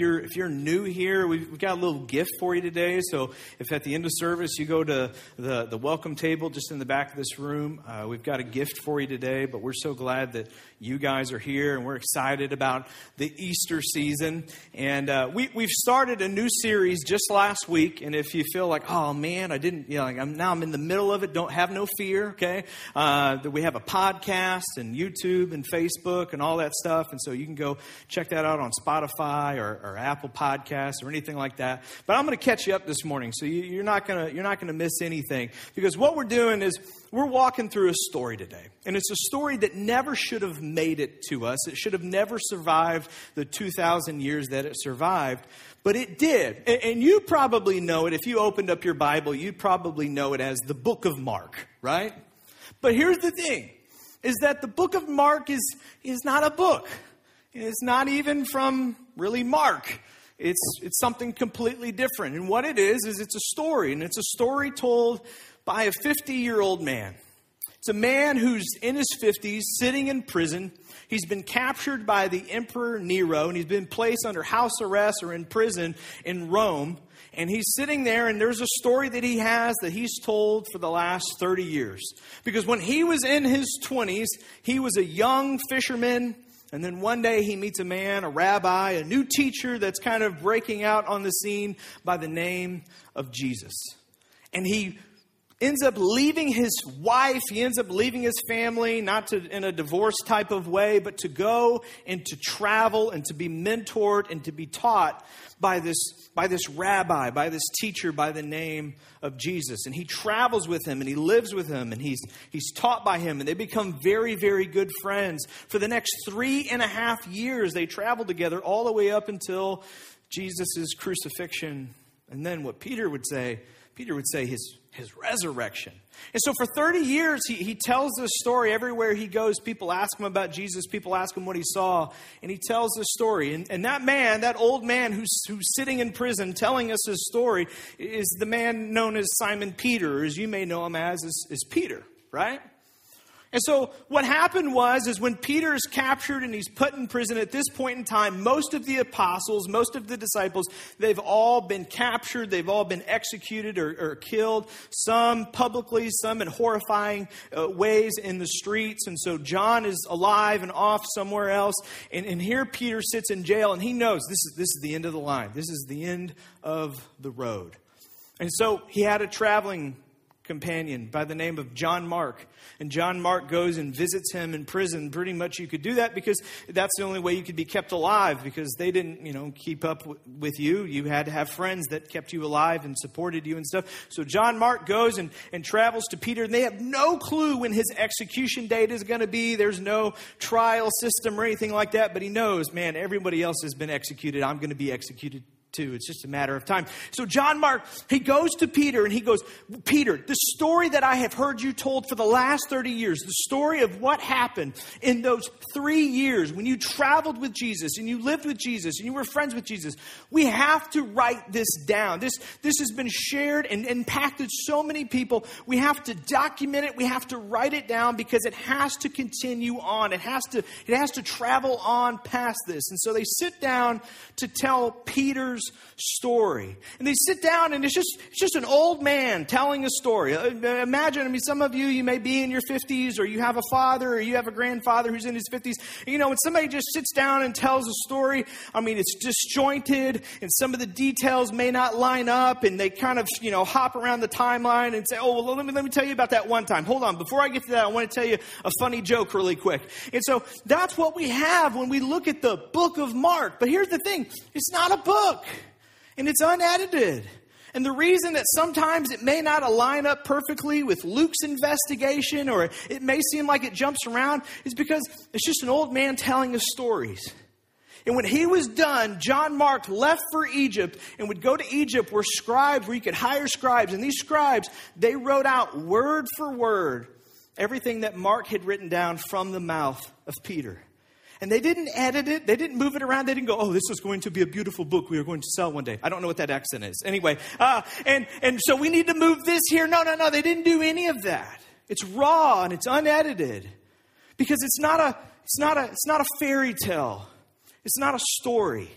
you're, if you're new here, we've, we've, got a little gift for you today. So if at the end of service you go to the, the welcome table just in the back of this room, uh, we've got a gift for you today. But we're so glad that you guys are here and we're excited about the Easter season. And uh, we, we've started a new series just last week. And if you feel like, oh man, I didn't, you know, like I'm, now I'm in the middle of it, don't have no fear, okay? Uh, we have a podcast and YouTube and Facebook and all that stuff. And so you can go check that out on Spotify or, or Apple Podcasts or anything like that. But I'm going to catch you up this morning. So you, you're not going to, you're not going to miss anything because what we're doing is we're walking through a story today. And it's a story that never should have made it to us. It should have never survived the 2,000 years that it survived, but it did. And you probably know it. If you opened up your Bible, you'd probably know it as the book of Mark, right? But here's the thing is that the book of Mark is, is not a book. It's not even from really Mark. It's, it's something completely different. And what it is, is it's a story. And it's a story told by a 50 year old man. It's a man who's in his 50s, sitting in prison. He's been captured by the Emperor Nero, and he's been placed under house arrest or in prison in Rome. And he's sitting there, and there's a story that he has that he's told for the last 30 years. Because when he was in his 20s, he was a young fisherman. And then one day he meets a man, a rabbi, a new teacher that's kind of breaking out on the scene by the name of Jesus. And he ends up leaving his wife, he ends up leaving his family, not to, in a divorce type of way, but to go and to travel and to be mentored and to be taught by this, by this rabbi, by this teacher by the name of Jesus. And he travels with him and he lives with him and he's, he's taught by him and they become very, very good friends. For the next three and a half years, they travel together all the way up until Jesus' crucifixion. And then what Peter would say, Peter would say his his resurrection. And so for 30 years, he, he tells this story everywhere he goes. People ask him about Jesus, people ask him what he saw, and he tells this story. And, and that man, that old man who's, who's sitting in prison telling us his story, is the man known as Simon Peter, or as you may know him as, is, is Peter, right? And so what happened was is when Peter is captured and he's put in prison at this point in time, most of the apostles, most of the disciples, they've all been captured, they've all been executed or, or killed, some publicly, some in horrifying uh, ways in the streets. And so John is alive and off somewhere else. And, and here Peter sits in jail and he knows this is, this is the end of the line. This is the end of the road. And so he had a traveling companion by the name of John Mark. And John Mark goes and visits him in prison. Pretty much you could do that because that's the only way you could be kept alive because they didn't, you know, keep up with you. You had to have friends that kept you alive and supported you and stuff. So John Mark goes and, and travels to Peter and they have no clue when his execution date is going to be. There's no trial system or anything like that, but he knows, man, everybody else has been executed. I'm going to be executed too. It's just a matter of time. So John Mark, he goes to Peter and he goes, Peter, the story that I have heard you told for the last 30 years, the story of what happened in those three years when you traveled with Jesus and you lived with Jesus and you were friends with Jesus, we have to write this down. This, this has been shared and impacted so many people. We have to document it. We have to write it down because it has to continue on. It has to, it has to travel on past this. And so they sit down to tell Peter's story. And they sit down and it's just, it's just an old man telling a story. Uh, imagine, I mean, some of you, you may be in your 50s or you have a father or you have a grandfather who's in his 50s. You know, when somebody just sits down and tells a story, I mean, it's disjointed and some of the details may not line up and they kind of, you know, hop around the timeline and say, oh, well, let me, let me tell you about that one time. Hold on. Before I get to that, I want to tell you a funny joke really quick. And so that's what we have when we look at the book of Mark. But here's the thing. It's not a book and it's unedited. And the reason that sometimes it may not align up perfectly with Luke's investigation or it may seem like it jumps around is because it's just an old man telling us stories. And when he was done, John Mark left for Egypt and would go to Egypt where scribes, where you could hire scribes. And these scribes, they wrote out word for word everything that Mark had written down from the mouth of Peter. And they didn't edit it. They didn't move it around. They didn't go, oh, this is going to be a beautiful book we are going to sell one day. I don't know what that accent is. Anyway, uh, and, and so we need to move this here. No, no, no. They didn't do any of that. It's raw and it's unedited because it's not a, it's not a, it's not a fairy tale. It's not a story.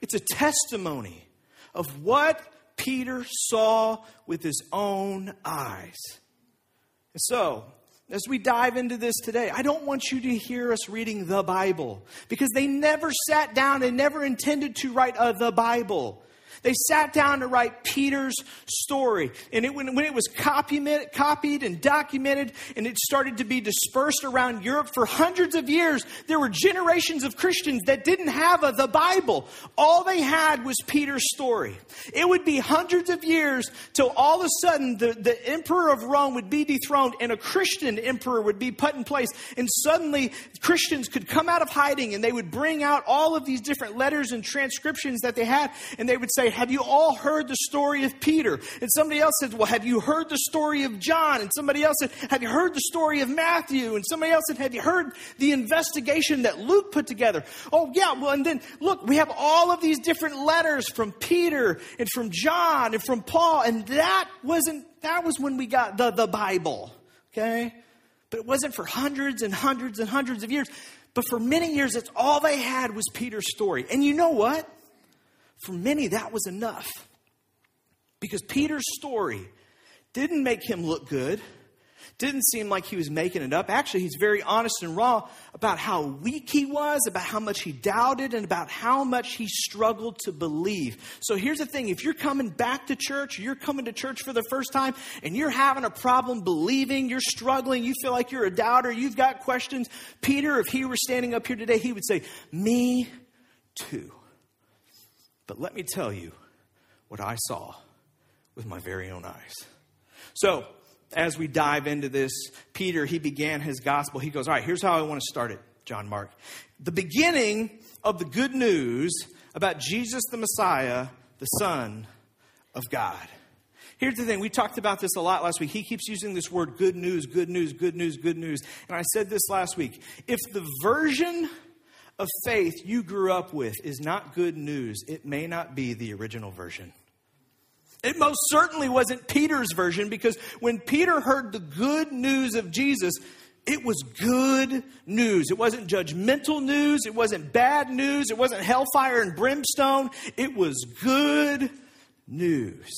It's a testimony of what Peter saw with his own eyes. And so, as we dive into this today, I don't want you to hear us reading the Bible because they never sat down and never intended to write a, the Bible. They sat down to write Peter's story. And it, when, when it was copied, copied and documented and it started to be dispersed around Europe for hundreds of years, there were generations of Christians that didn't have a, the Bible. All they had was Peter's story. It would be hundreds of years till all of a sudden the, the emperor of Rome would be dethroned and a Christian emperor would be put in place. And suddenly Christians could come out of hiding and they would bring out all of these different letters and transcriptions that they had and they would say, have you all heard the story of Peter? And somebody else said, Well, have you heard the story of John? And somebody else said, Have you heard the story of Matthew? And somebody else said, Have you heard the investigation that Luke put together? Oh, yeah. Well, and then look, we have all of these different letters from Peter and from John and from Paul. And that wasn't, that was when we got the, the Bible. Okay? But it wasn't for hundreds and hundreds and hundreds of years. But for many years, that's all they had was Peter's story. And you know what? For many, that was enough. Because Peter's story didn't make him look good, didn't seem like he was making it up. Actually, he's very honest and raw about how weak he was, about how much he doubted, and about how much he struggled to believe. So here's the thing if you're coming back to church, you're coming to church for the first time, and you're having a problem believing, you're struggling, you feel like you're a doubter, you've got questions, Peter, if he were standing up here today, he would say, Me too. But let me tell you what I saw with my very own eyes. So, as we dive into this, Peter, he began his gospel. He goes, All right, here's how I want to start it, John Mark. The beginning of the good news about Jesus the Messiah, the Son of God. Here's the thing we talked about this a lot last week. He keeps using this word good news, good news, good news, good news. And I said this last week. If the version of faith you grew up with is not good news, it may not be the original version. It most certainly wasn't Peter's version because when Peter heard the good news of Jesus, it was good news. It wasn't judgmental news. It wasn't bad news. It wasn't hellfire and brimstone. It was good news.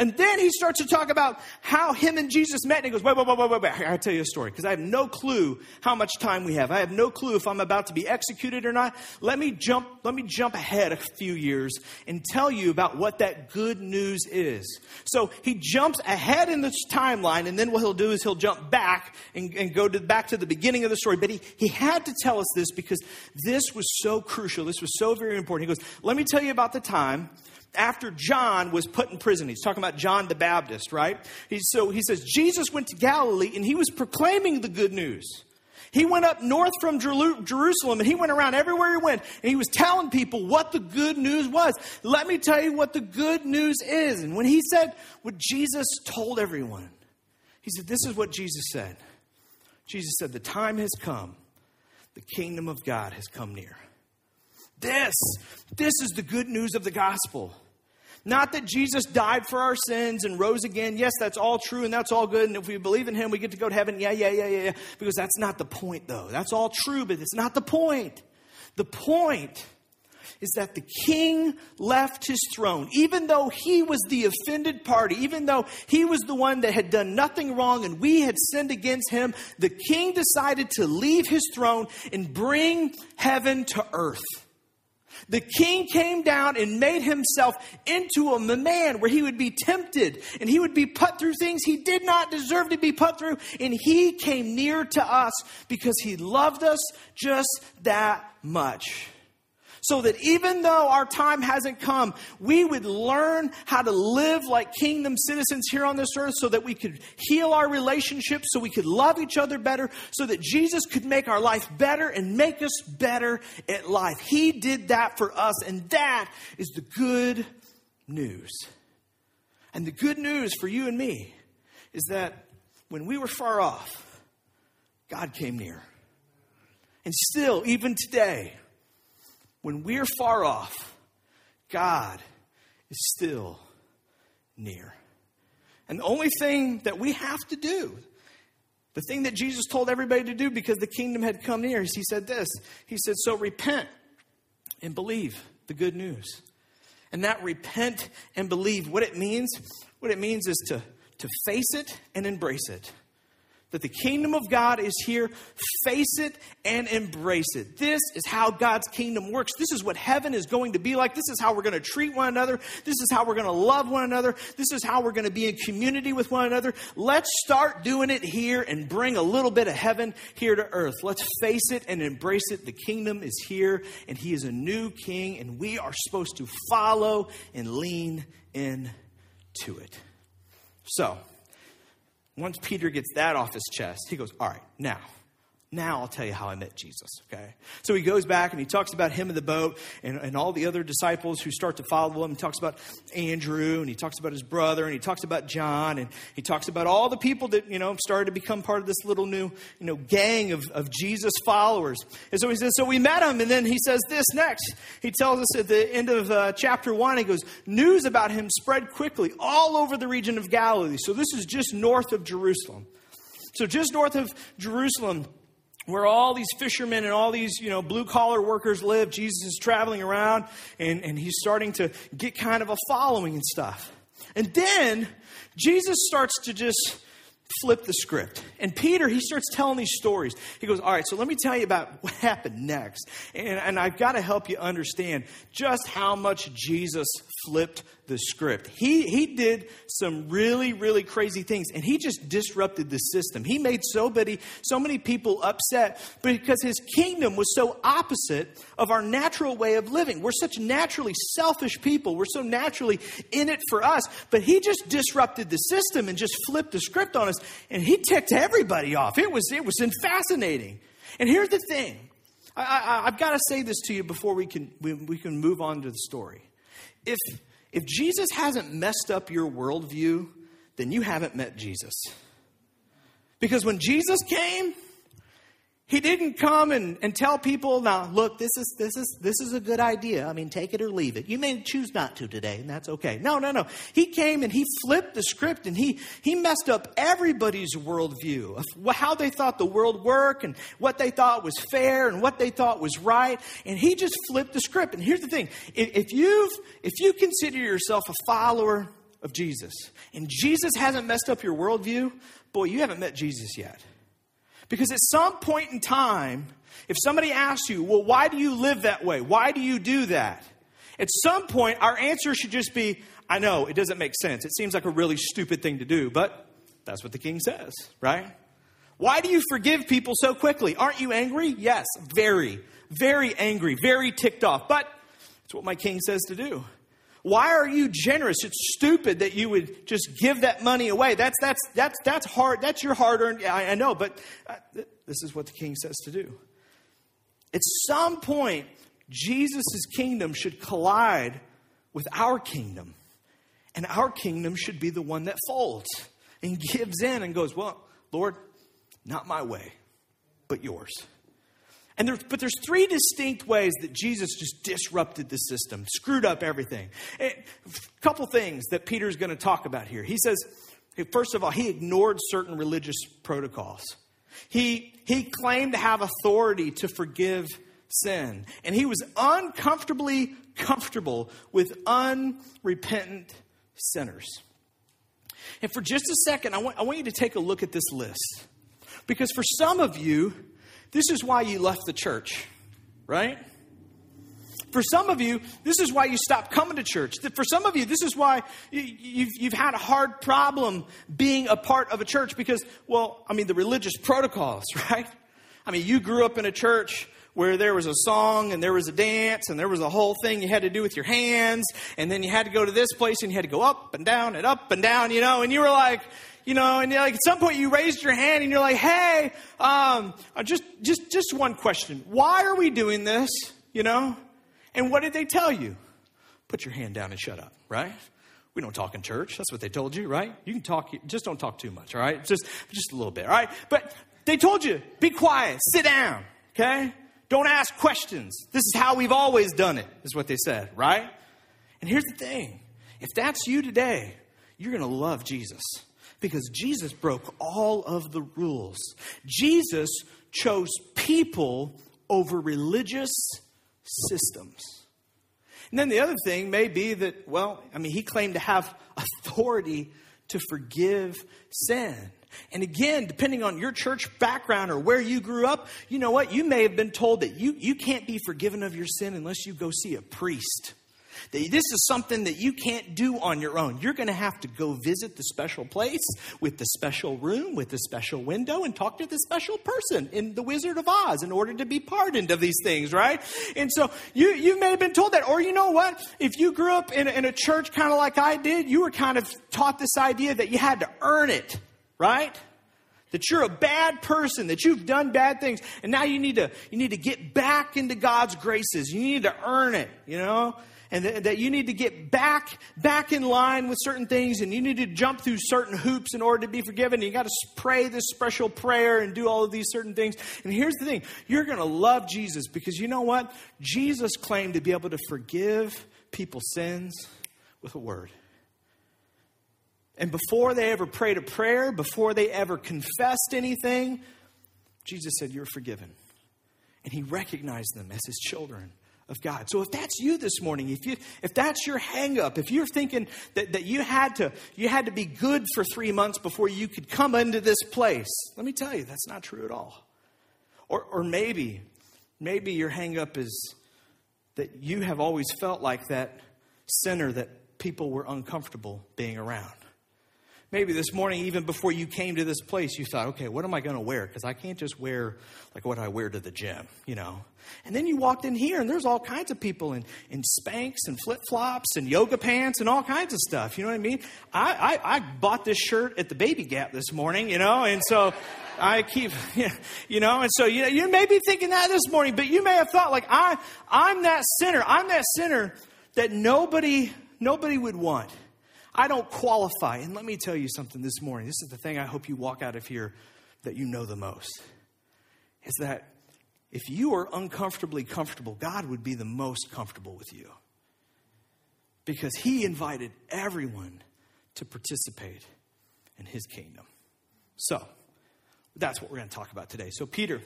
And then he starts to talk about how him and Jesus met. And he goes, wait, wait, wait, wait, wait, wait. I gotta tell you a story because I have no clue how much time we have. I have no clue if I'm about to be executed or not. Let me jump, let me jump ahead a few years and tell you about what that good news is. So he jumps ahead in this timeline and then what he'll do is he'll jump back and, and go to, back to the beginning of the story. But he, he had to tell us this because this was so crucial. This was so very important. He goes, let me tell you about the time after John was put in prison. He's talking about John the Baptist, right? So he says, Jesus went to Galilee and he was proclaiming the good news. He went up north from Jerusalem and he went around everywhere he went and he was telling people what the good news was. Let me tell you what the good news is. And when he said what Jesus told everyone, he said, This is what Jesus said. Jesus said, The time has come, the kingdom of God has come near. This, this is the good news of the gospel. Not that Jesus died for our sins and rose again. Yes, that's all true and that's all good. And if we believe in him, we get to go to heaven. Yeah, yeah, yeah, yeah, yeah. Because that's not the point, though. That's all true, but it's not the point. The point is that the king left his throne, even though he was the offended party, even though he was the one that had done nothing wrong and we had sinned against him, the king decided to leave his throne and bring heaven to earth. The king came down and made himself into a man where he would be tempted and he would be put through things he did not deserve to be put through. And he came near to us because he loved us just that much so that even though our time hasn't come, we would learn how to live like kingdom citizens here on this earth so that we could heal our relationships, so we could love each other better, so that Jesus could make our life better and make us better at life. He did that for us, and that is the good news. And the good news for you and me is that when we were far off, God came near. And still, even today, when we're far off, God is still near. And the only thing that we have to do, the thing that Jesus told everybody to do because the kingdom had come near, is He said this He said, So repent and believe the good news. And that repent and believe, what it means, what it means is to, to face it and embrace it that the kingdom of God is here. Face it and embrace it. This is how God's kingdom works. This is what heaven is going to be like. This is how we're going to treat one another. This is how we're going to love one another. This is how we're going to be in community with one another. Let's start doing it here and bring a little bit of heaven here to earth. Let's face it and embrace it. The kingdom is here and he is a new king and we are supposed to follow and lean into it. So, once Peter gets that off his chest, he goes, All right, now, now I'll tell you how I met Jesus, okay? So he goes back and he talks about him in the boat and, and all the other disciples who start to follow him. He talks about Andrew and he talks about his brother and he talks about John and he talks about all the people that, you know, started to become part of this little new, you know, gang of, of Jesus followers. And so he says, so we met him and then he says this next. He tells us at the end of uh, chapter one, he goes, news about him spread quickly all over the region of Galilee. So this is just north of Jerusalem. So just north of Jerusalem, where all these fishermen and all these, you know, blue collar workers live. Jesus is traveling around and, and he's starting to get kind of a following and stuff. And then Jesus starts to just flip the script. And Peter, he starts telling these stories. He goes, All right, so let me tell you about what happened next. And, and I've got to help you understand just how much Jesus flipped the script. He, he did some really, really crazy things, and he just disrupted the system. He made so many, so many people upset because his kingdom was so opposite of our natural way of living. We're such naturally selfish people. We're so naturally in it for us. But he just disrupted the system and just flipped the script on us, and he ticked everybody off. It was, it was fascinating. And here's the thing. I, have got to say this to you before we can, we, we can move on to the story. If, if Jesus hasn't messed up your worldview, then you haven't met Jesus. Because when Jesus came, he didn't come and, and tell people, now look, this is this is this is a good idea. I mean, take it or leave it. You may choose not to today, and that's okay. No, no, no. He came and he flipped the script and he he messed up everybody's worldview of how they thought the world worked and what they thought was fair and what they thought was right. And he just flipped the script. And here's the thing: if, if you've if you consider yourself a follower of Jesus and Jesus hasn't messed up your worldview, boy, you haven't met Jesus yet. Because at some point in time, if somebody asks you, well, why do you live that way? Why do you do that? At some point, our answer should just be, I know, it doesn't make sense. It seems like a really stupid thing to do, but that's what the king says, right? Why do you forgive people so quickly? Aren't you angry? Yes, very, very angry, very ticked off, but it's what my king says to do. Why are you generous? It's stupid that you would just give that money away. That's, that's, that's, that's hard. That's your hard earned. I, I know, but uh, this is what the king says to do. At some point, Jesus' kingdom should collide with our kingdom. And our kingdom should be the one that folds and gives in and goes, Well, Lord, not my way, but yours. And but there's three distinct ways that Jesus just disrupted the system, screwed up everything. A couple things that Peter's going to talk about here. He says, first of all, he ignored certain religious protocols. He, he claimed to have authority to forgive sin. And he was uncomfortably comfortable with unrepentant sinners. And for just a second, I want, I want you to take a look at this list. Because for some of you, this is why you left the church, right? For some of you, this is why you stopped coming to church. For some of you, this is why you've, you've had a hard problem being a part of a church because, well, I mean, the religious protocols, right? I mean, you grew up in a church where there was a song and there was a dance and there was a whole thing you had to do with your hands and then you had to go to this place and you had to go up and down and up and down, you know, and you were like, you know, and like at some point you raised your hand and you're like, hey, um, uh, just, just, just one question. Why are we doing this? You know? And what did they tell you? Put your hand down and shut up, right? We don't talk in church. That's what they told you, right? You can talk, just don't talk too much, all right? Just, just a little bit, all right? But they told you, be quiet, sit down, okay? Don't ask questions. This is how we've always done it, is what they said, right? And here's the thing if that's you today, you're going to love Jesus because Jesus broke all of the rules. Jesus chose people over religious systems. And then the other thing may be that, well, I mean, he claimed to have authority to forgive sin. And again, depending on your church background or where you grew up, you know what? You may have been told that you, you can't be forgiven of your sin unless you go see a priest. This is something that you can't do on your own. You're going to have to go visit the special place with the special room, with the special window, and talk to the special person in the Wizard of Oz in order to be pardoned of these things, right? And so you, you may have been told that. Or you know what? If you grew up in a, in a church kind of like I did, you were kind of taught this idea that you had to earn it, right? That you're a bad person, that you've done bad things, and now you need to you need to get back into God's graces. You need to earn it, you know? and th- that you need to get back back in line with certain things and you need to jump through certain hoops in order to be forgiven. You got to pray this special prayer and do all of these certain things. And here's the thing you're going to love Jesus because you know what? Jesus claimed to be able to forgive people's sins with a word. And before they ever prayed a prayer, before they ever confessed anything, Jesus said, You're forgiven. And he recognized them as his children of God. So if that's you this morning, if you if that's your hangup, if you're thinking that, that you had to you had to be good for three months before you could come into this place, let me tell you, that's not true at all. Or or maybe, maybe your hangup is that you have always felt like that sinner that people were uncomfortable being around. Maybe this morning, even before you came to this place, you thought, okay, what am I going to wear? Because I can't just wear like what I wear to the gym, you know. And then you walked in here, and there's all kinds of people in, in Spanx and flip flops and yoga pants and all kinds of stuff. You know what I mean? I, I, I bought this shirt at the Baby Gap this morning, you know, and so. I keep, you know, and so you, you may be thinking that this morning, but you may have thought like I, I'm that sinner. I'm that sinner that nobody, nobody would want. I don't qualify. And let me tell you something this morning. This is the thing I hope you walk out of here that you know the most. Is that if you are uncomfortably comfortable, God would be the most comfortable with you. Because He invited everyone to participate in His kingdom. So, that's what we're going to talk about today. So, Peter,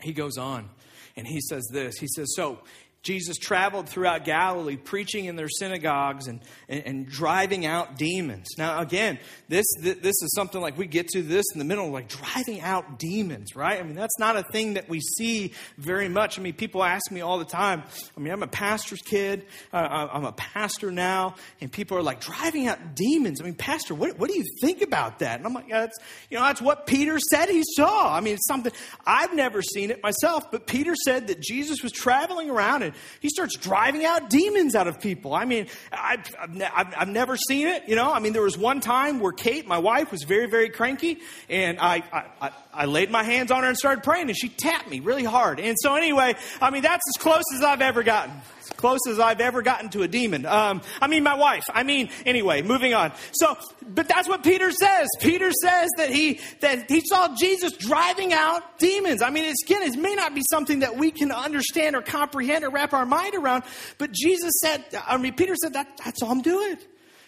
he goes on and he says this. He says, So, Jesus traveled throughout Galilee, preaching in their synagogues and, and, and, driving out demons. Now, again, this, this is something like we get to this in the middle, like driving out demons, right? I mean, that's not a thing that we see very much. I mean, people ask me all the time. I mean, I'm a pastor's kid, uh, I'm a pastor now, and people are like, driving out demons. I mean, Pastor, what, what do you think about that? And I'm like, yeah, that's, you know, that's what Peter said he saw. I mean, it's something, I've never seen it myself, but Peter said that Jesus was traveling around he starts driving out demons out of people. I mean, I've, I've, I've, never seen it, you know. I mean, there was one time where Kate, my wife, was very, very cranky, and I, I, I laid my hands on her and started praying, and she tapped me really hard. And so, anyway, I mean, that's as close as I've ever gotten close as I've ever gotten to a demon. Um, I mean, my wife. I mean, anyway, moving on. So, but that's what Peter says. Peter says that he that he saw Jesus driving out demons. I mean, it's, again, it may not be something that we can understand or comprehend or wrap our mind around, but Jesus said, I mean, Peter said that that's all I'm doing.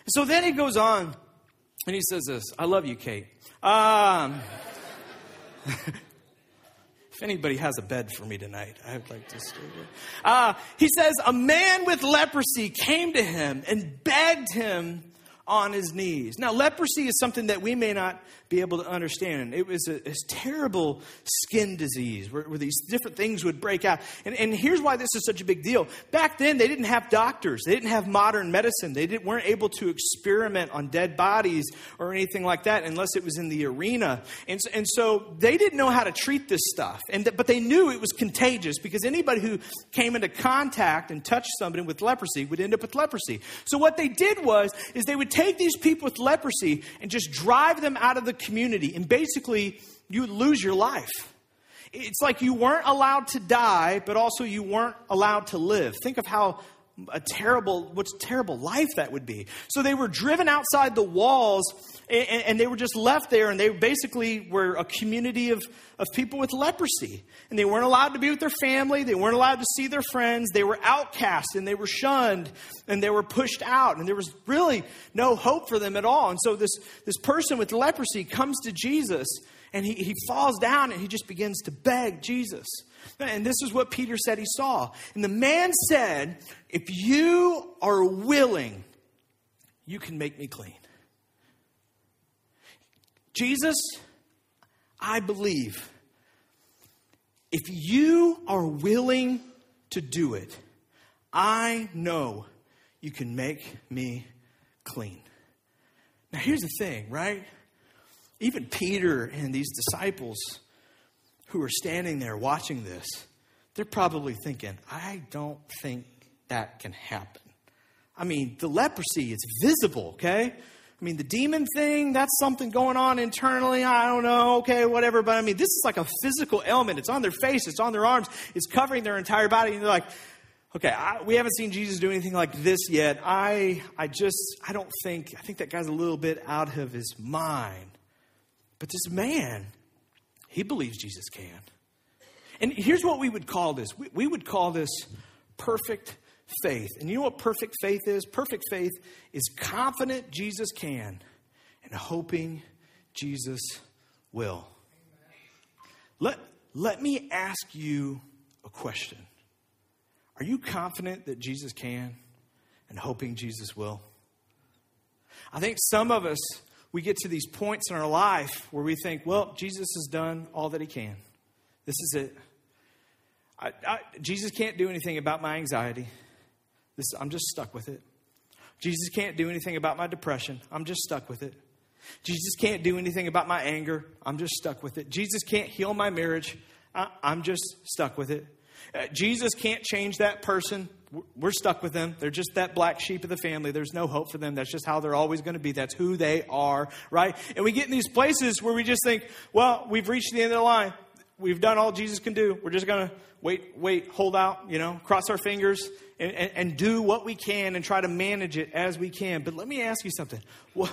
So then he goes on and he says this I love you, Kate. Um, If anybody has a bed for me tonight, I'd like to stay there. Uh, he says, A man with leprosy came to him and begged him on his knees. Now, leprosy is something that we may not be able to understand. It was a, a terrible skin disease where, where, these different things would break out. And, and, here's why this is such a big deal. Back then, they didn't have doctors, they didn't have modern medicine, they weren't able to experiment on dead bodies or anything like that unless it was in the arena. And, and so they didn't know how to treat this stuff. And th- but they knew it was contagious because anybody who came into contact and touched somebody with leprosy would end up with leprosy. So what they did was is they would take these people with leprosy and just drive them out of the community, and basically, you would lose your life. It's like you weren't allowed to die, but also you weren't allowed to live. Think of how a terrible, what's terrible life that would be. So they were driven outside the walls and, and, they were just left there and they basically were a community of, of people with leprosy. And they weren't allowed to be with their family. They weren't allowed to see their friends. They were outcast and they were shunned and they were pushed out and there was really no hope for them at all. And so this, this person with leprosy comes to Jesus And he, he falls down and he just begins to beg Jesus. And this is what Peter said he saw. And the man said, If you are willing, you can make me clean. Jesus, I believe if you are willing to do it, I know you can make me clean. Now, here's the thing, right? Even Peter and these disciples who are standing there watching this, they're probably thinking, I don't think that can happen. I mean, the leprosy is visible, okay? I mean, the demon thing, that's something going on internally. I don't know, okay, whatever. But I mean, this is like a physical element. It's on their face, it's on their arms, it's covering their entire body. And they're like, okay, I, we haven't seen Jesus do anything like this yet. I, I just, I don't think, I think that guy's a little bit out of his mind. But this man, he believes Jesus can. And here's what we would call this we, we would call this perfect faith. And you know what perfect faith is? Perfect faith is confident Jesus can and hoping Jesus will. Let, let me ask you a question. Are you confident that Jesus can and hoping Jesus will? I think some of us, we get to these points in our life where we think, well, Jesus has done all that he can. This is it. I, I, Jesus can't do anything about my anxiety. This, I'm just stuck with it. Jesus can't do anything about my depression. I'm just stuck with it. Jesus can't do anything about my anger. I'm just stuck with it. Jesus can't heal my marriage. I, am just stuck with it. Uh, Jesus can't change that person. We're stuck with them. They're just that black sheep of the family. There's no hope for them. That's just how they're always going to be. That's who they are, right? And we get in these places where we just think, well, we've reached the end of the line. We've done all Jesus can do. We're just going to wait, wait, hold out, you know, cross our fingers and, and, and, do what we can and try to manage it as we can. But let me ask you something. What,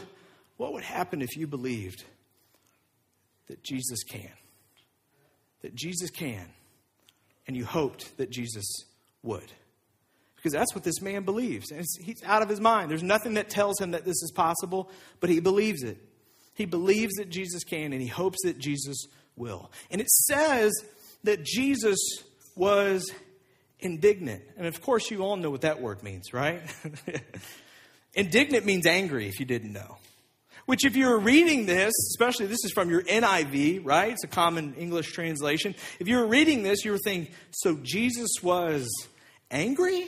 what would happen if you believed that Jesus can? That Jesus can, and you hoped that Jesus would? Because that's what this man believes. And he's out of his mind. There's nothing that tells him that this is possible, but he believes it. He believes that Jesus can, and he hopes that Jesus will. And it says that Jesus was indignant. And of course, you all know what that word means, right? indignant means angry, if you didn't know. Which, if you're reading this, especially this is from your NIV, right? It's a common English translation. If you were reading this, you were thinking, so Jesus was angry?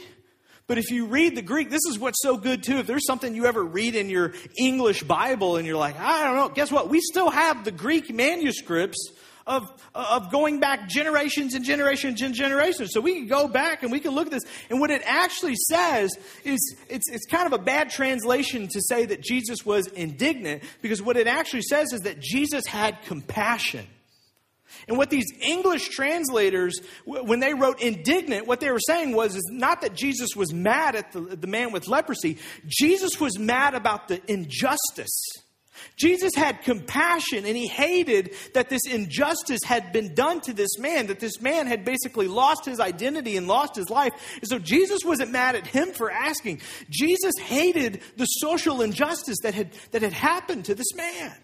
But if you read the Greek, this is what's so good too. If there's something you ever read in your English Bible and you're like, I don't know, guess what? We still have the Greek manuscripts of, of going back generations and generations and generations. So we can go back and we can look at this. And what it actually says is it's, it's kind of a bad translation to say that Jesus was indignant because what it actually says is that Jesus had compassion. And what these English translators, when they wrote indignant, what they were saying was is not that Jesus was mad at the, the man with leprosy. Jesus was mad about the injustice Jesus had compassion and he hated that this injustice had been done to this man, that this man had basically lost his identity and lost his life. And so Jesus wasn't mad at him for asking. Jesus hated the social injustice that had, that had happened to this man.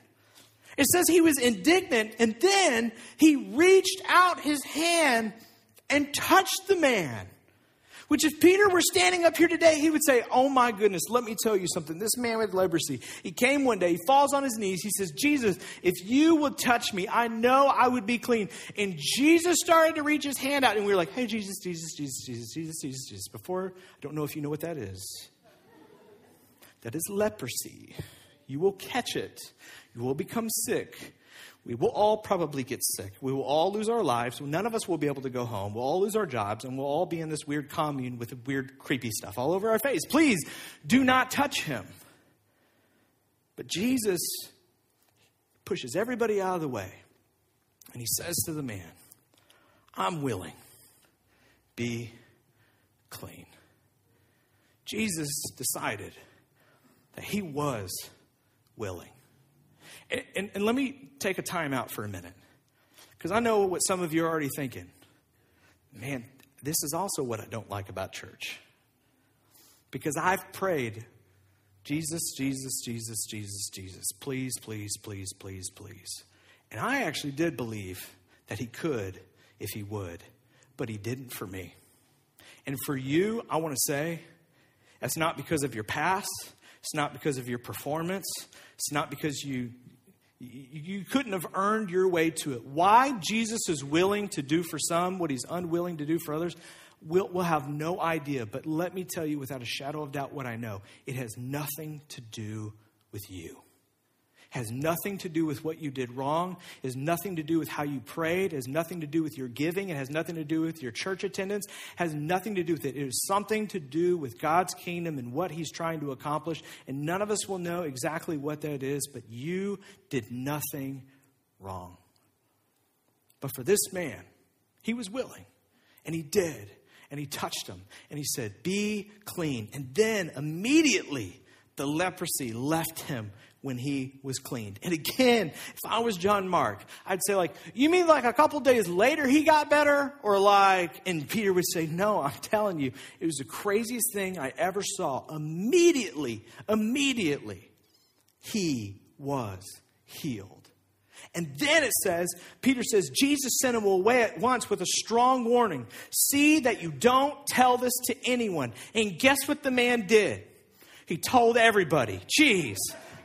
It says he was indignant and then he reached out his hand and touched the man. Which, if Peter were standing up here today, he would say, Oh my goodness, let me tell you something. This man with leprosy, he came one day, he falls on his knees, he says, Jesus, if you would touch me, I know I would be clean. And Jesus started to reach his hand out, and we were like, Hey, Jesus, Jesus, Jesus, Jesus, Jesus, Jesus, Jesus. Before, I don't know if you know what that is. That is leprosy. You will catch it, you will become sick. We will all probably get sick. We will all lose our lives. None of us will be able to go home. We'll all lose our jobs, and we'll all be in this weird commune with weird, creepy stuff all over our face. Please do not touch him. But Jesus pushes everybody out of the way, and he says to the man, I'm willing. Be clean. Jesus decided that he was willing. And, and, and let me take a time out for a minute. Because I know what some of you are already thinking. Man, this is also what I don't like about church. Because I've prayed, Jesus, Jesus, Jesus, Jesus, Jesus, please, please, please, please, please. And I actually did believe that he could if he would, but he didn't for me. And for you, I want to say, that's not because of your past. It's not because of your performance. It's not because you, you couldn't have earned your way to it. Why Jesus is willing to do for some what he's unwilling to do for others, we'll, we'll have no idea. But let me tell you without a shadow of doubt what I know it has nothing to do with you has nothing to do with what you did wrong, has nothing to do with how you prayed, has nothing to do with your giving, it has nothing to do with your church attendance, has nothing to do with it. It is something to do with God's kingdom and what He's trying to accomplish. And none of us will know exactly what that is, but you did nothing wrong. But for this man, he was willing, and he did, and he touched him, and he said, Be clean. And then immediately, the leprosy left him when he was cleaned. And again, if I was John Mark, I'd say like, you mean like a couple days later he got better? Or like, and Peter would say, no, I'm telling you, it was the craziest thing I ever saw. Immediately, immediately, he was healed. And then it says, Peter says, Jesus sent him away at once with a strong warning. See that you don't tell this to anyone. And guess what the man did? He told everybody. Jeez.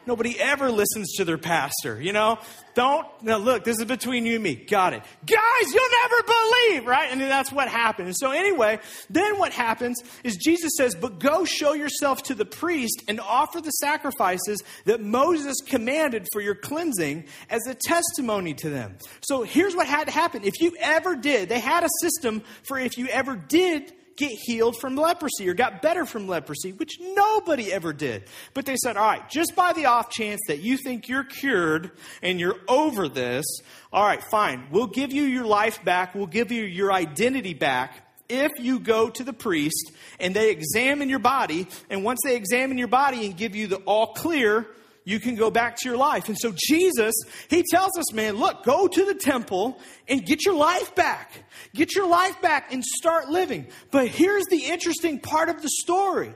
Nobody ever listens to their pastor, you know? Don't, now look, this is between you and me. Got it. Guys, you'll never believe, right? And that's what happened. And so, anyway, then what happens is Jesus says, But go show yourself to the priest and offer the sacrifices that Moses commanded for your cleansing as a testimony to them. So, here's what had to happen. If you ever did, they had a system for if you ever did get healed from leprosy or got better from leprosy, which nobody ever did. But they said, all right, just by the off chance that you think you're cured and you're over this, all right, fine. We'll give you your life back. We'll give you your identity back if you go to the priest and they examine your body. And once they examine your body and give you the all clear, you can go back to your life. And so Jesus, he tells us, man, look, go to the temple and get your life back. Get your life back and start living. But here's the interesting part of the story.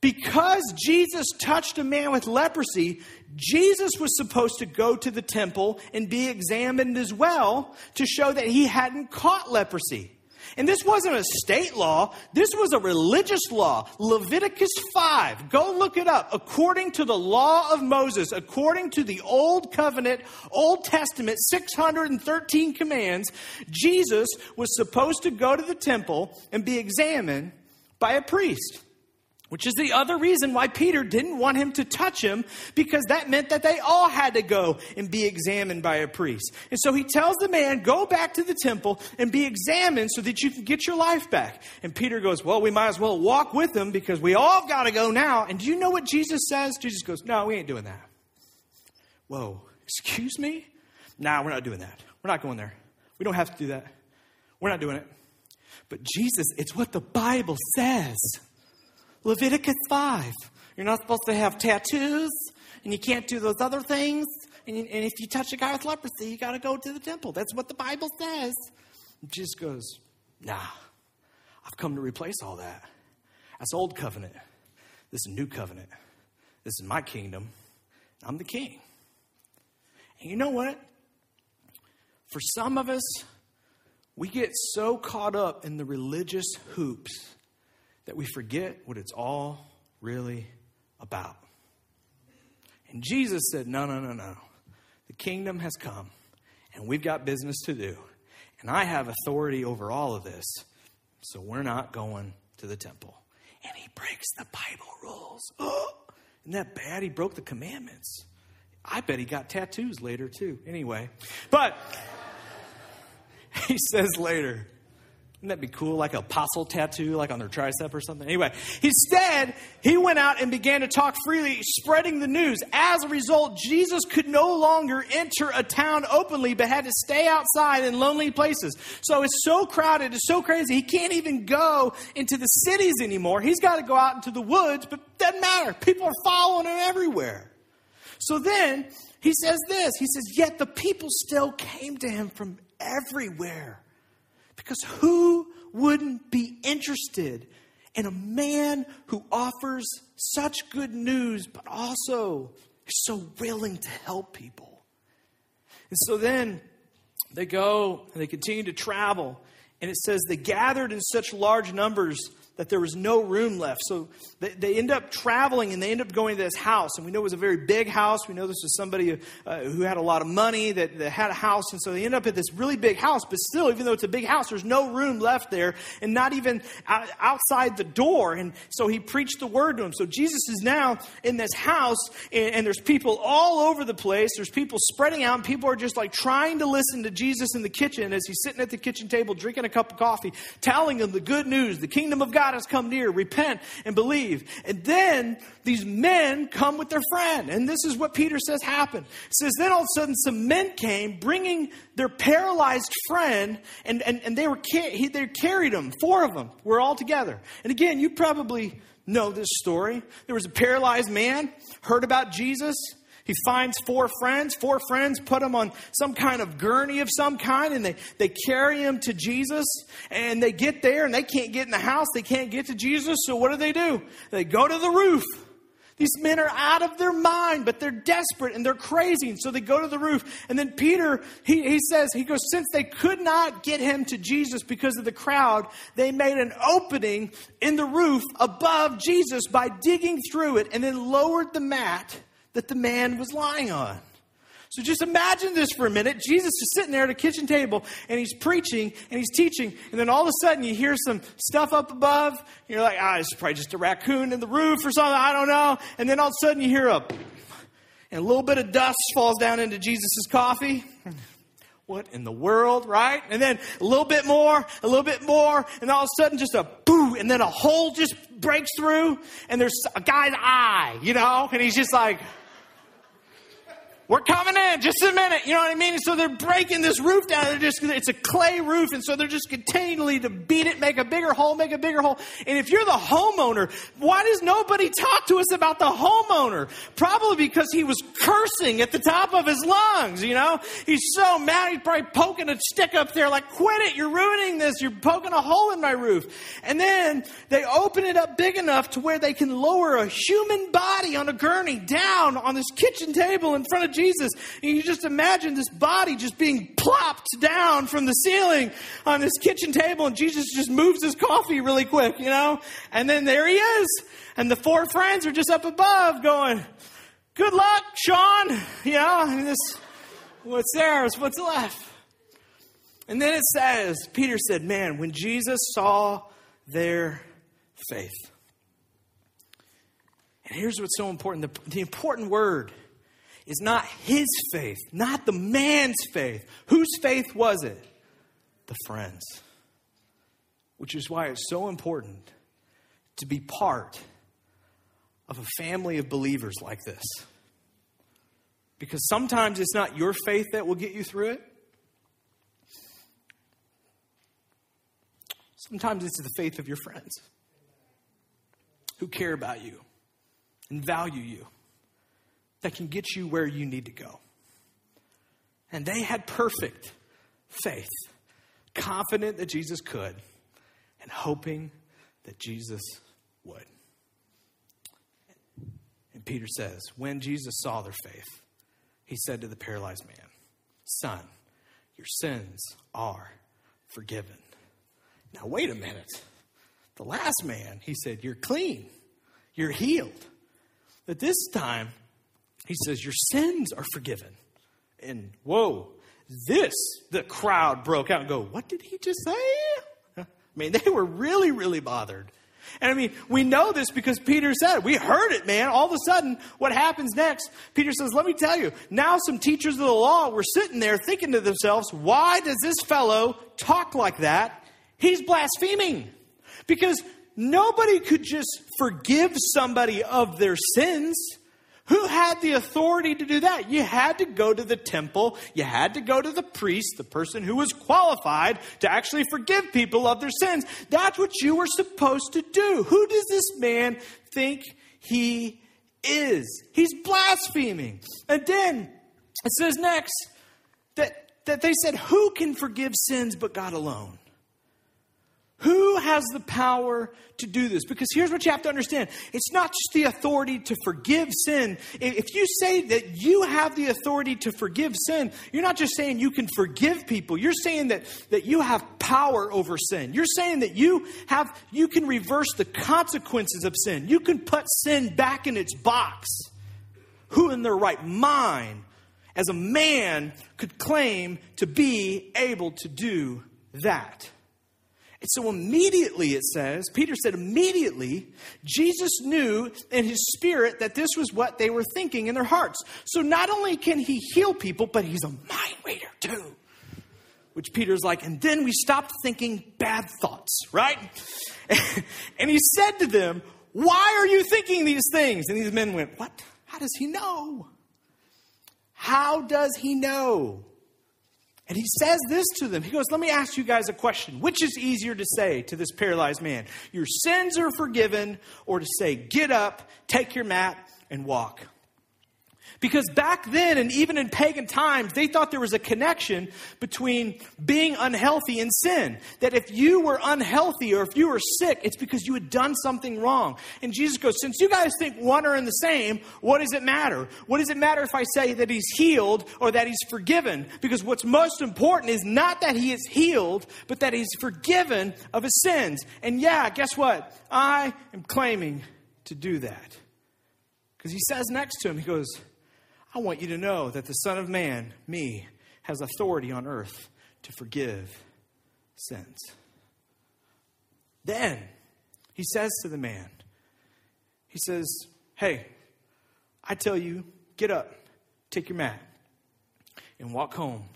Because Jesus touched a man with leprosy, Jesus was supposed to go to the temple and be examined as well to show that he hadn't caught leprosy. And this wasn't a state law, this was a religious law. Leviticus 5, go look it up. According to the law of Moses, according to the Old Covenant, Old Testament, 613 commands, Jesus was supposed to go to the temple and be examined by a priest. Which is the other reason why Peter didn't want him to touch him, because that meant that they all had to go and be examined by a priest. And so he tells the man, Go back to the temple and be examined so that you can get your life back. And Peter goes, Well, we might as well walk with him because we all got to go now. And do you know what Jesus says? Jesus goes, No, we ain't doing that. Whoa, excuse me? Nah, we're not doing that. We're not going there. We don't have to do that. We're not doing it. But Jesus, it's what the Bible says. Leviticus 5. You're not supposed to have tattoos, and you can't do those other things. And, and if you touch a guy with leprosy, you got to go to the temple. That's what the Bible says. And Jesus goes, Nah, I've come to replace all that. That's old covenant. This is new covenant. This is my kingdom. I'm the king. And you know what? For some of us, we get so caught up in the religious hoops that we forget what it's all really about. And Jesus said, No, no, no, no. The kingdom has come, and we've got business to do. And I have authority over all of this, so we're not going to the temple. And he breaks the Bible rules. Oh, isn't that bad? He broke the commandments. I bet he got tattoos later, too. Anyway, but he says later, wouldn't that be cool? Like a apostle tattoo, like on their tricep or something? Anyway, instead, he went out and began to talk freely, spreading the news. As a result, Jesus could no longer enter a town openly, but had to stay outside in lonely places. So it's so crowded, it's so crazy, he can't even go into the cities anymore. He's got to go out into the woods, but doesn't matter. People are following him everywhere. So then he says this He says, Yet the people still came to him from everywhere because who wouldn't be interested in a man who offers such good news, but also is so willing to help people? And so then they go and they continue to travel. And it says they gathered in such large numbers that there was no room left. So they, they, end up traveling and they end up going to this house. And we know it was a very big house. We know this was somebody uh, who had a lot of money that, that, had a house. And so they end up at this really big house. But still, even though it's a big house, there's no room left there and not even outside the door. And so he preached the word to them. So Jesus is now in this house and, and there's people all over the place. There's people spreading out and people are just like trying to listen to Jesus in the kitchen as he's sitting at the kitchen table drinking a cup of coffee, telling them the good news, the kingdom of God God has come near. Repent and believe. And then these men come with their friend. And this is what Peter says happened. It says, then all of a sudden some men came bringing their paralyzed friend and, and, and they were, he, they carried him. Four of them were all together. And again, you probably know this story. There was a paralyzed man, heard about Jesus. He finds four friends. Four friends put him on some kind of gurney of some kind and they, they carry him to Jesus. And they get there and they can't get in the house. They can't get to Jesus. So what do they do? They go to the roof. These men are out of their mind, but they're desperate and they're crazy. And so they go to the roof. And then Peter, he, he says, he goes, since they could not get him to Jesus because of the crowd, they made an opening in the roof above Jesus by digging through it and then lowered the mat that the man was lying on. So just imagine this for a minute. Jesus is sitting there at a kitchen table and he's preaching and he's teaching, and then all of a sudden you hear some stuff up above. You're like, ah, it's probably just a raccoon in the roof or something. I don't know. And then all of a sudden you hear a, and a little bit of dust falls down into Jesus' coffee. What in the world, right? And then a little bit more, a little bit more, and all of a sudden just a boo, and then a hole just breaks through, and there's a guy's eye, you know, and he's just like, we're coming in just a minute you know what i mean? And so they're breaking this roof down they're just it's a clay roof and so they're just continually to beat it make a bigger hole make a bigger hole. And if you're the homeowner why does nobody talk to us about the homeowner? Probably because he was cursing at the top of his lungs you know? He's so mad he's probably poking a stick up there like quit it you're ruining this you're poking a hole in my roof. And then they open it up big enough to where they can lower a human body on a gurney down on this kitchen table in front of Jesus. And you just imagine this body just being plopped down from the ceiling on this kitchen table, and Jesus just moves his coffee really quick, you know? And then there he is. And the four friends are just up above going, Good luck, Sean. You know, and this, what's there is what's left. And then it says, Peter said, Man, when Jesus saw their faith. And here's what's so important the, the important word is not his faith, not the man's faith. Whose faith was it? The friends. Which is why it's so important to be part of a family of believers like this. Because sometimes it's not your faith that will get you through it. Sometimes it's the faith of your friends who care about you and value you that can get you where you need to go. And they had perfect faith, confident that Jesus could, and hoping that Jesus would. And Peter says, when Jesus saw their faith, he said to the paralyzed man, Son, your sins are forgiven. Now, wait a minute. The last man, he said, You're clean, you're healed. But this time, he says, Your sins are forgiven. And whoa, this, the crowd broke out and go, What did he just say? I mean, they were really, really bothered. And I mean, we know this because Peter said, we heard it, man. All of a sudden, what happens next? Peter says, let me tell you, now some teachers of the law were sitting there thinking to themselves, why does this fellow talk like that? He's blaspheming. Because nobody could just forgive somebody of their sins. Who had the authority to do that? You had to go to the temple. You had to go to the priest, the person who was qualified to actually forgive people of their sins. That's what you were supposed to do. Who does this man think he is? He's blaspheming. And then it says next that, that they said, Who can forgive sins but God alone? Who has the power to do this? Because here's what you have to understand it's not just the authority to forgive sin. If you say that you have the authority to forgive sin, you're not just saying you can forgive people, you're saying that, that you have power over sin. You're saying that you have you can reverse the consequences of sin. You can put sin back in its box. Who in their right mind, as a man, could claim to be able to do that? And so immediately it says, Peter said, immediately, Jesus knew in his spirit that this was what they were thinking in their hearts. So not only can he heal people, but he's a mind reader too. Which Peter's like, and then we stopped thinking bad thoughts, right? and he said to them, Why are you thinking these things? And these men went, What? How does he know? How does he know? And he says this to them. He goes, Let me ask you guys a question. Which is easier to say to this paralyzed man? Your sins are forgiven, or to say, Get up, take your mat, and walk? Because back then, and even in pagan times, they thought there was a connection between being unhealthy and sin. That if you were unhealthy or if you were sick, it's because you had done something wrong. And Jesus goes, Since you guys think one are in the same, what does it matter? What does it matter if I say that he's healed or that he's forgiven? Because what's most important is not that he is healed, but that he's forgiven of his sins. And yeah, guess what? I am claiming to do that. Because he says next to him, He goes, I want you to know that the Son of Man, me, has authority on earth to forgive sins. Then he says to the man, He says, Hey, I tell you, get up, take your mat, and walk home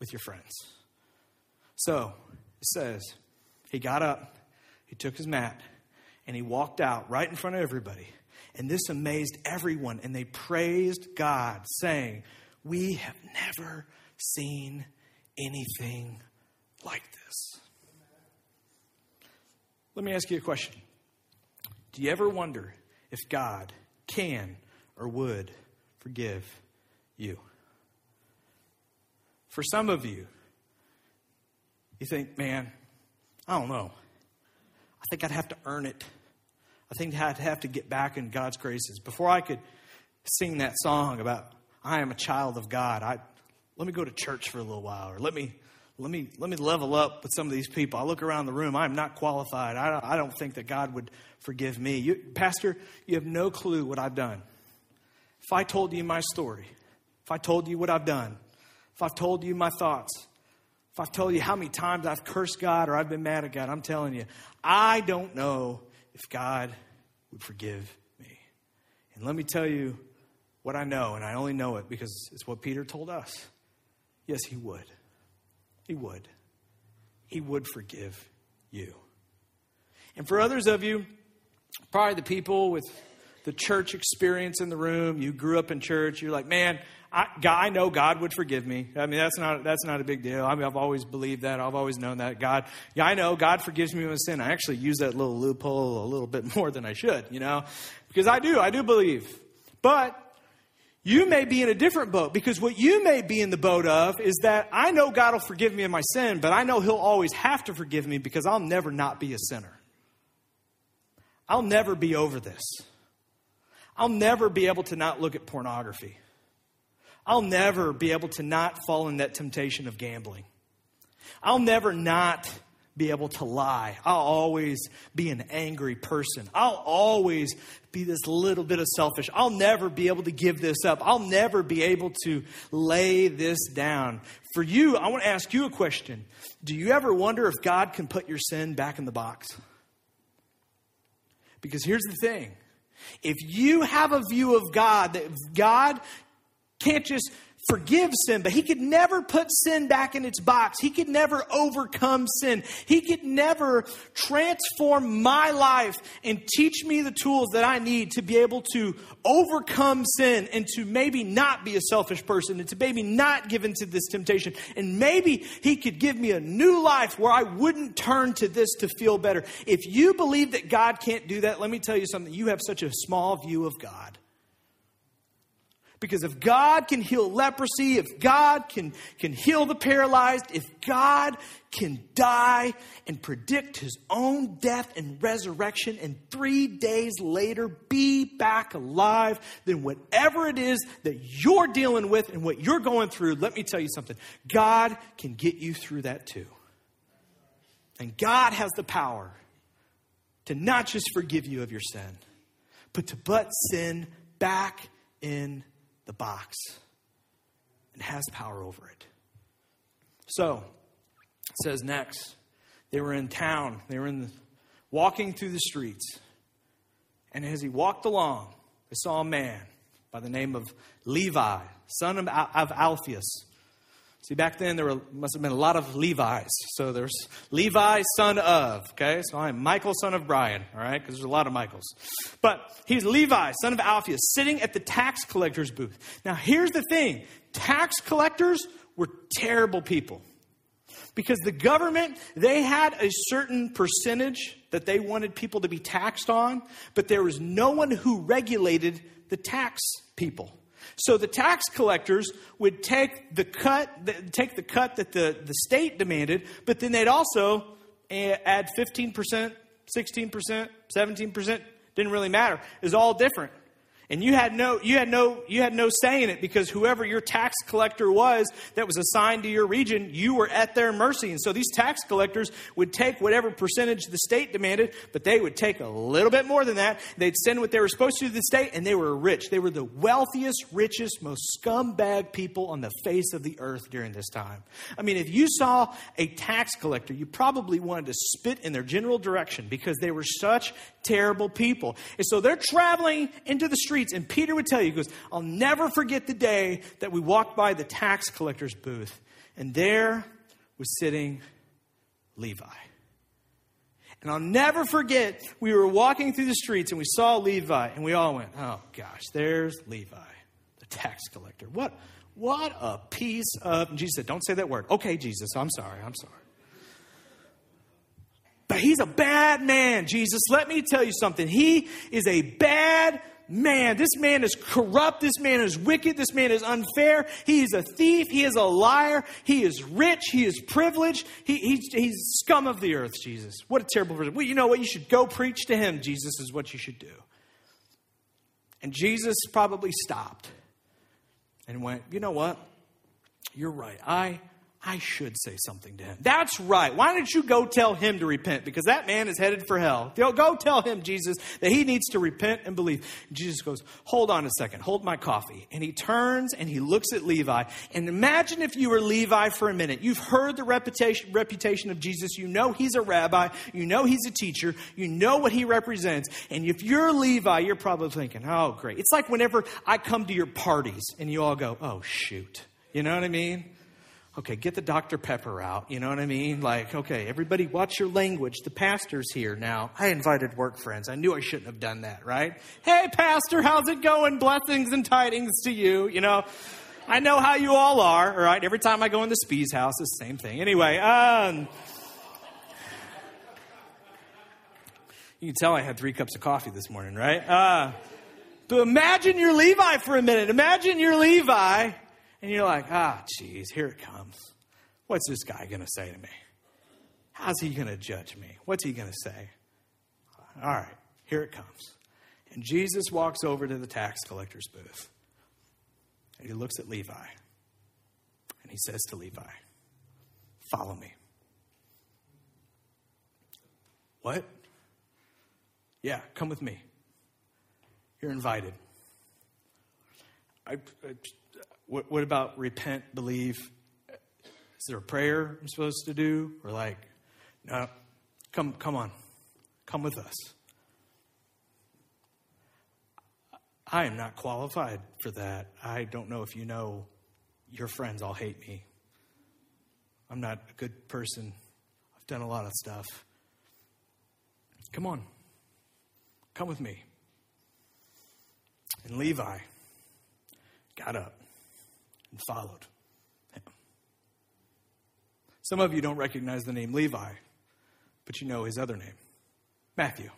with your friends. So it says, He got up, he took his mat, and he walked out right in front of everybody and this amazed everyone, and they praised God, saying, We have never seen anything like this. Let me ask you a question. Do you ever wonder if God can or would forgive you? For some of you, you think, man, I don't know. I think I'd have to earn it. I think I'd have to get back in God's graces. Before I could sing that song about I am a child of God, I let me go to church for a little while, or let me let me let me level up with some of these people. I look around the room. I'm not qualified. I don't, I don't think that God would forgive me. You, Pastor, you have no clue what I've done. If I told you my story, if I told you what I've done, if I've told you my thoughts, if I've told you how many times I've cursed God or I've been mad at God, I'm telling you, I don't know if God would forgive me. And let me tell you what I know, and I only know it because it's what Peter told us. Yes, he would. He would. He would forgive you. And for others of you, probably the people with the church experience in the room, you grew up in church, you're like, man, I, know God would forgive me. I mean, that's not, that's not a big deal. I mean, I've always believed that. I've always known that. God, yeah, I know God forgives me of sin. I actually use that little loophole a little bit more than I should, you know, because I do, I do believe. But you may be in a different boat because what you may be in the boat of is that I know God will forgive me of my sin, but I know He'll always have to forgive me because I'll never not be a sinner. I'll never be over this. I'll never be able to not look at pornography. I'll never be able to not fall in that temptation of gambling. I'll never not be able to lie. I'll always be an angry person. I'll always be this little bit of selfish. I'll never be able to give this up. I'll never be able to lay this down. For you, I want to ask you a question. Do you ever wonder if God can put your sin back in the box? Because here's the thing. If you have a view of God that God can't just forgive sin, but he could never put sin back in its box. He could never overcome sin. He could never transform my life and teach me the tools that I need to be able to overcome sin and to maybe not be a selfish person and to maybe not give into this temptation. And maybe he could give me a new life where I wouldn't turn to this to feel better. If you believe that God can't do that, let me tell you something. You have such a small view of God. Because if God can heal leprosy, if God can, can heal the paralyzed, if God can die and predict his own death and resurrection and three days later be back alive, then whatever it is that you're dealing with and what you're going through, let me tell you something. God can get you through that too. And God has the power to not just forgive you of your sin, but to put sin back in the box and has power over it. So, it says next, they were in town. They were in the, walking through the streets. And as he walked along, they saw a man by the name of Levi, son of, of Alphaeus. See, back then there were, must have been a lot of Levi's. So there's Levi, son of, okay? So I'm Michael, son of Brian, all right? Because there's a lot of Michaels. But he's Levi, son of Alphaeus, sitting at the tax collector's booth. Now, here's the thing tax collectors were terrible people. Because the government, they had a certain percentage that they wanted people to be taxed on, but there was no one who regulated the tax people. So the tax collectors would take the cut, take the cut that the, the state demanded, but then they'd also eh, add 15%, 16%, 17%. Didn't really matter. It was all different. And you had no you had no you had no say in it because whoever your tax collector was that was assigned to your region, you were at their mercy. And so these tax collectors would take whatever percentage the state demanded, but they would take a little bit more than that. They'd send what they were supposed to to the state, and they were rich. They were the wealthiest, richest, most scumbag people on the face of the earth during this time. I mean, if you saw a tax collector, you probably wanted to spit in their general direction because they were such terrible people. And so they're traveling into the street streets. And Peter would tell you, he goes, I'll never forget the day that we walked by the tax collector's booth. And there was sitting Levi. And I'll never forget, we were walking through the streets and we saw Levi, and we all went, oh gosh, there's Levi, the tax collector. What, what a piece of. And Jesus said, don't say that word. Okay, Jesus, I'm sorry, I'm sorry. But he's a bad man, Jesus. Let me tell you something. He is a bad man, this man is corrupt, this man is wicked, this man is unfair, he is a thief, he is a liar, he is rich, he is privileged, he, he's, he's scum of the earth, Jesus. What a terrible person. Well, you know what? You should go preach to him, Jesus, is what you should do. And Jesus probably stopped and went, You know what? You're right. I I should say something to him. That's right. Why don't you go tell him to repent? Because that man is headed for hell. Go tell him, Jesus, that he needs to repent and believe. Jesus goes, Hold on a second. Hold my coffee. And he turns and he looks at Levi. And imagine if you were Levi for a minute. You've heard the reputation, reputation of Jesus. You know he's a rabbi. You know he's a teacher. You know what he represents. And if you're Levi, you're probably thinking, Oh, great. It's like whenever I come to your parties and you all go, Oh, shoot. You know what I mean? Okay, get the Dr. Pepper out. You know what I mean? Like, okay, everybody watch your language. The pastor's here now. I invited work friends. I knew I shouldn't have done that, right? Hey, pastor, how's it going? Blessings and tidings to you. You know, I know how you all are, all right? Every time I go in the Spees house, it's the same thing. Anyway, um, you can tell I had three cups of coffee this morning, right? Uh, but imagine you're Levi for a minute. Imagine you're Levi and you're like, ah, geez, here it comes. What's this guy going to say to me? How's he going to judge me? What's he going to say? All right, here it comes. And Jesus walks over to the tax collector's booth. And he looks at Levi. And he says to Levi, Follow me. What? Yeah, come with me. You're invited. I, I what, what about repent, believe? Is there a prayer I'm supposed to do? Or like, no, come, come on, come with us. I am not qualified for that. I don't know if you know your friends all hate me. I'm not a good person. I've done a lot of stuff. Come on. Come with me. And Levi got up and followed him. Some of you don't recognize the name Levi, but you know his other name Matthew.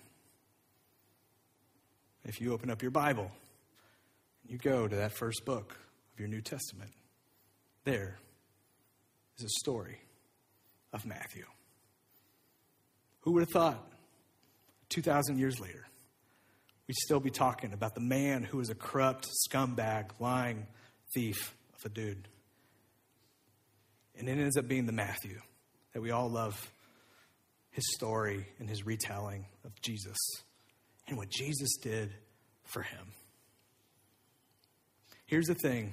If you open up your Bible, you go to that first book of your New Testament. There is a story of Matthew. Who would have thought 2,000 years later, we'd still be talking about the man who was a corrupt, scumbag, lying thief of a dude? And it ends up being the Matthew that we all love his story and his retelling of Jesus and what Jesus did for him. Here's the thing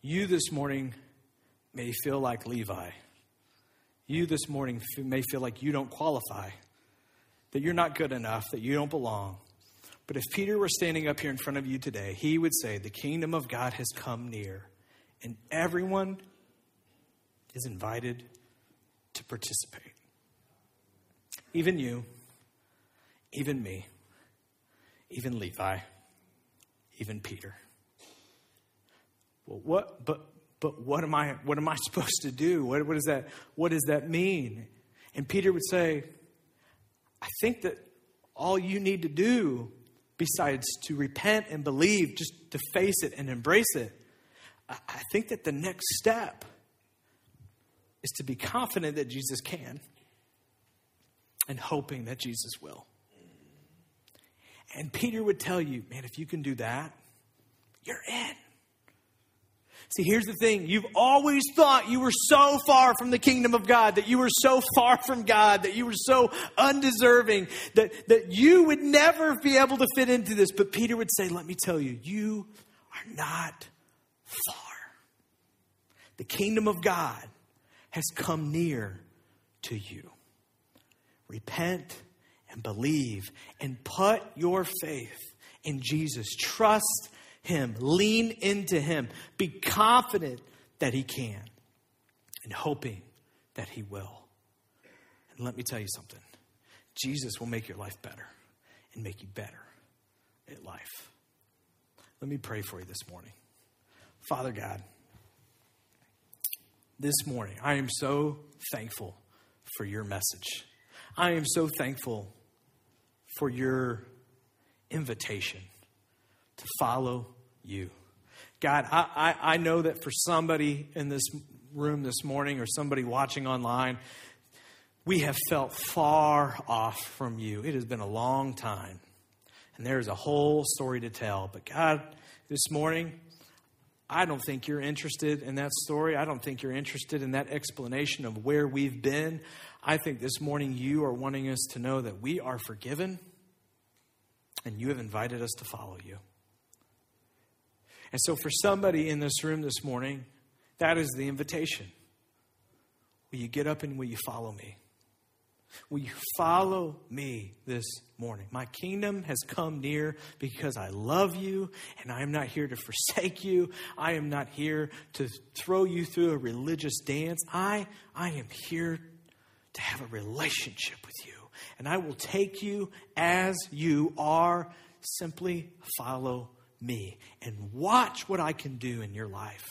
you this morning may feel like Levi. You this morning may feel like you don't qualify, that you're not good enough, that you don't belong. But if Peter were standing up here in front of you today, he would say, The kingdom of God has come near, and everyone is invited to participate. Even you, even me, even Levi, even Peter. Well, what, but, but what am I, what am I supposed to do? What, what, does that, what does that mean? And Peter would say, I think that all you need to do, besides to repent and believe, just to face it and embrace it, I think that the next step is to be confident that Jesus can and hoping that Jesus will. And Peter would tell you, man, if you can do that, you're in. See, here's the thing. You've always thought you were so far from the kingdom of God, that you were so far from God, that you were so undeserving, that, that you would never be able to fit into this. But Peter would say, Let me tell you, you are not far. The kingdom of God has come near to you. Repent and believe and put your faith in Jesus. Trust Him. Lean into Him. Be confident that He can and hoping that He will. And let me tell you something Jesus will make your life better and make you better at life. Let me pray for you this morning. Father God, this morning, I am so thankful for your message. I am so thankful for your invitation to follow you. God, I, I, I, know that for somebody in this room this morning or somebody watching online, we have felt far off from you. It has been a long time, and there's a whole story to tell. But God, this morning, I don't think you're interested in that story. I don't think you're interested in that explanation of where we've been. I think this morning you are wanting us to know that we are forgiven and you have invited us to follow you. And so, for somebody in this room this morning, that is the invitation. Will you get up and will you follow me? Will you follow me this morning? My kingdom has come near because I love you and I am not here to forsake you. I am not here to throw you through a religious dance. I, I am here to have a relationship with you. And I will take you as you are. Simply follow me and watch what I can do in your life.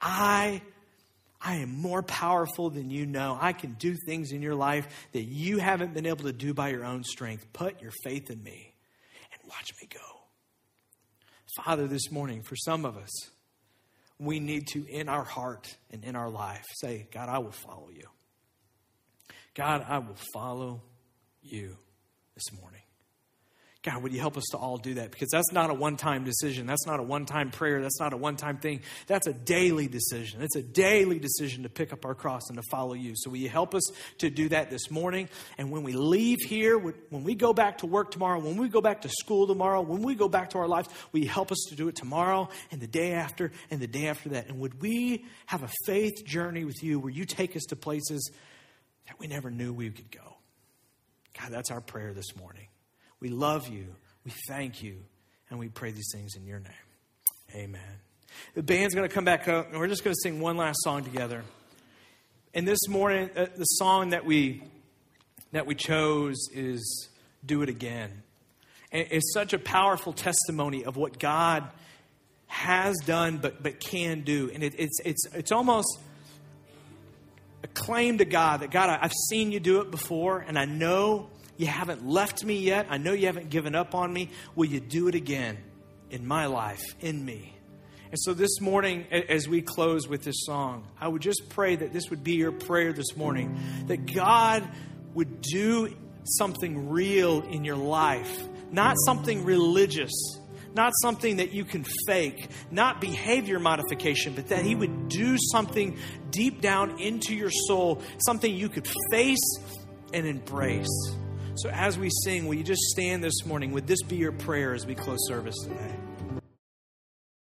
I I am more powerful than you know. I can do things in your life that you haven't been able to do by your own strength. Put your faith in me and watch me go. Father, this morning, for some of us, we need to, in our heart and in our life, say, God, I will follow you. God, I will follow you this morning. God, would you help us to all do that? Because that's not a one time decision. That's not a one time prayer. That's not a one time thing. That's a daily decision. It's a daily decision to pick up our cross and to follow you. So, will you help us to do that this morning? And when we leave here, when we go back to work tomorrow, when we go back to school tomorrow, when we go back to our lives, will you help us to do it tomorrow and the day after and the day after that? And would we have a faith journey with you where you take us to places that we never knew we could go? God, that's our prayer this morning. We love you. We thank you. And we pray these things in your name. Amen. The band's going to come back up, and we're just going to sing one last song together. And this morning, uh, the song that we that we chose is "Do It Again." And it's such a powerful testimony of what God has done, but but can do, and it, it's it's it's almost a claim to God that God, I've seen you do it before, and I know you haven't left me yet. I know you haven't given up on me. Will you do it again? in my life, in me. And so this morning, as we close with this song, I would just pray that this would be your prayer this morning that God would do something real in your life, not something religious, not something that you can fake, not behavior modification, but that He would do something deep down into your soul, something you could face and embrace. So as we sing, will you just stand this morning? Would this be your prayer as we close service today?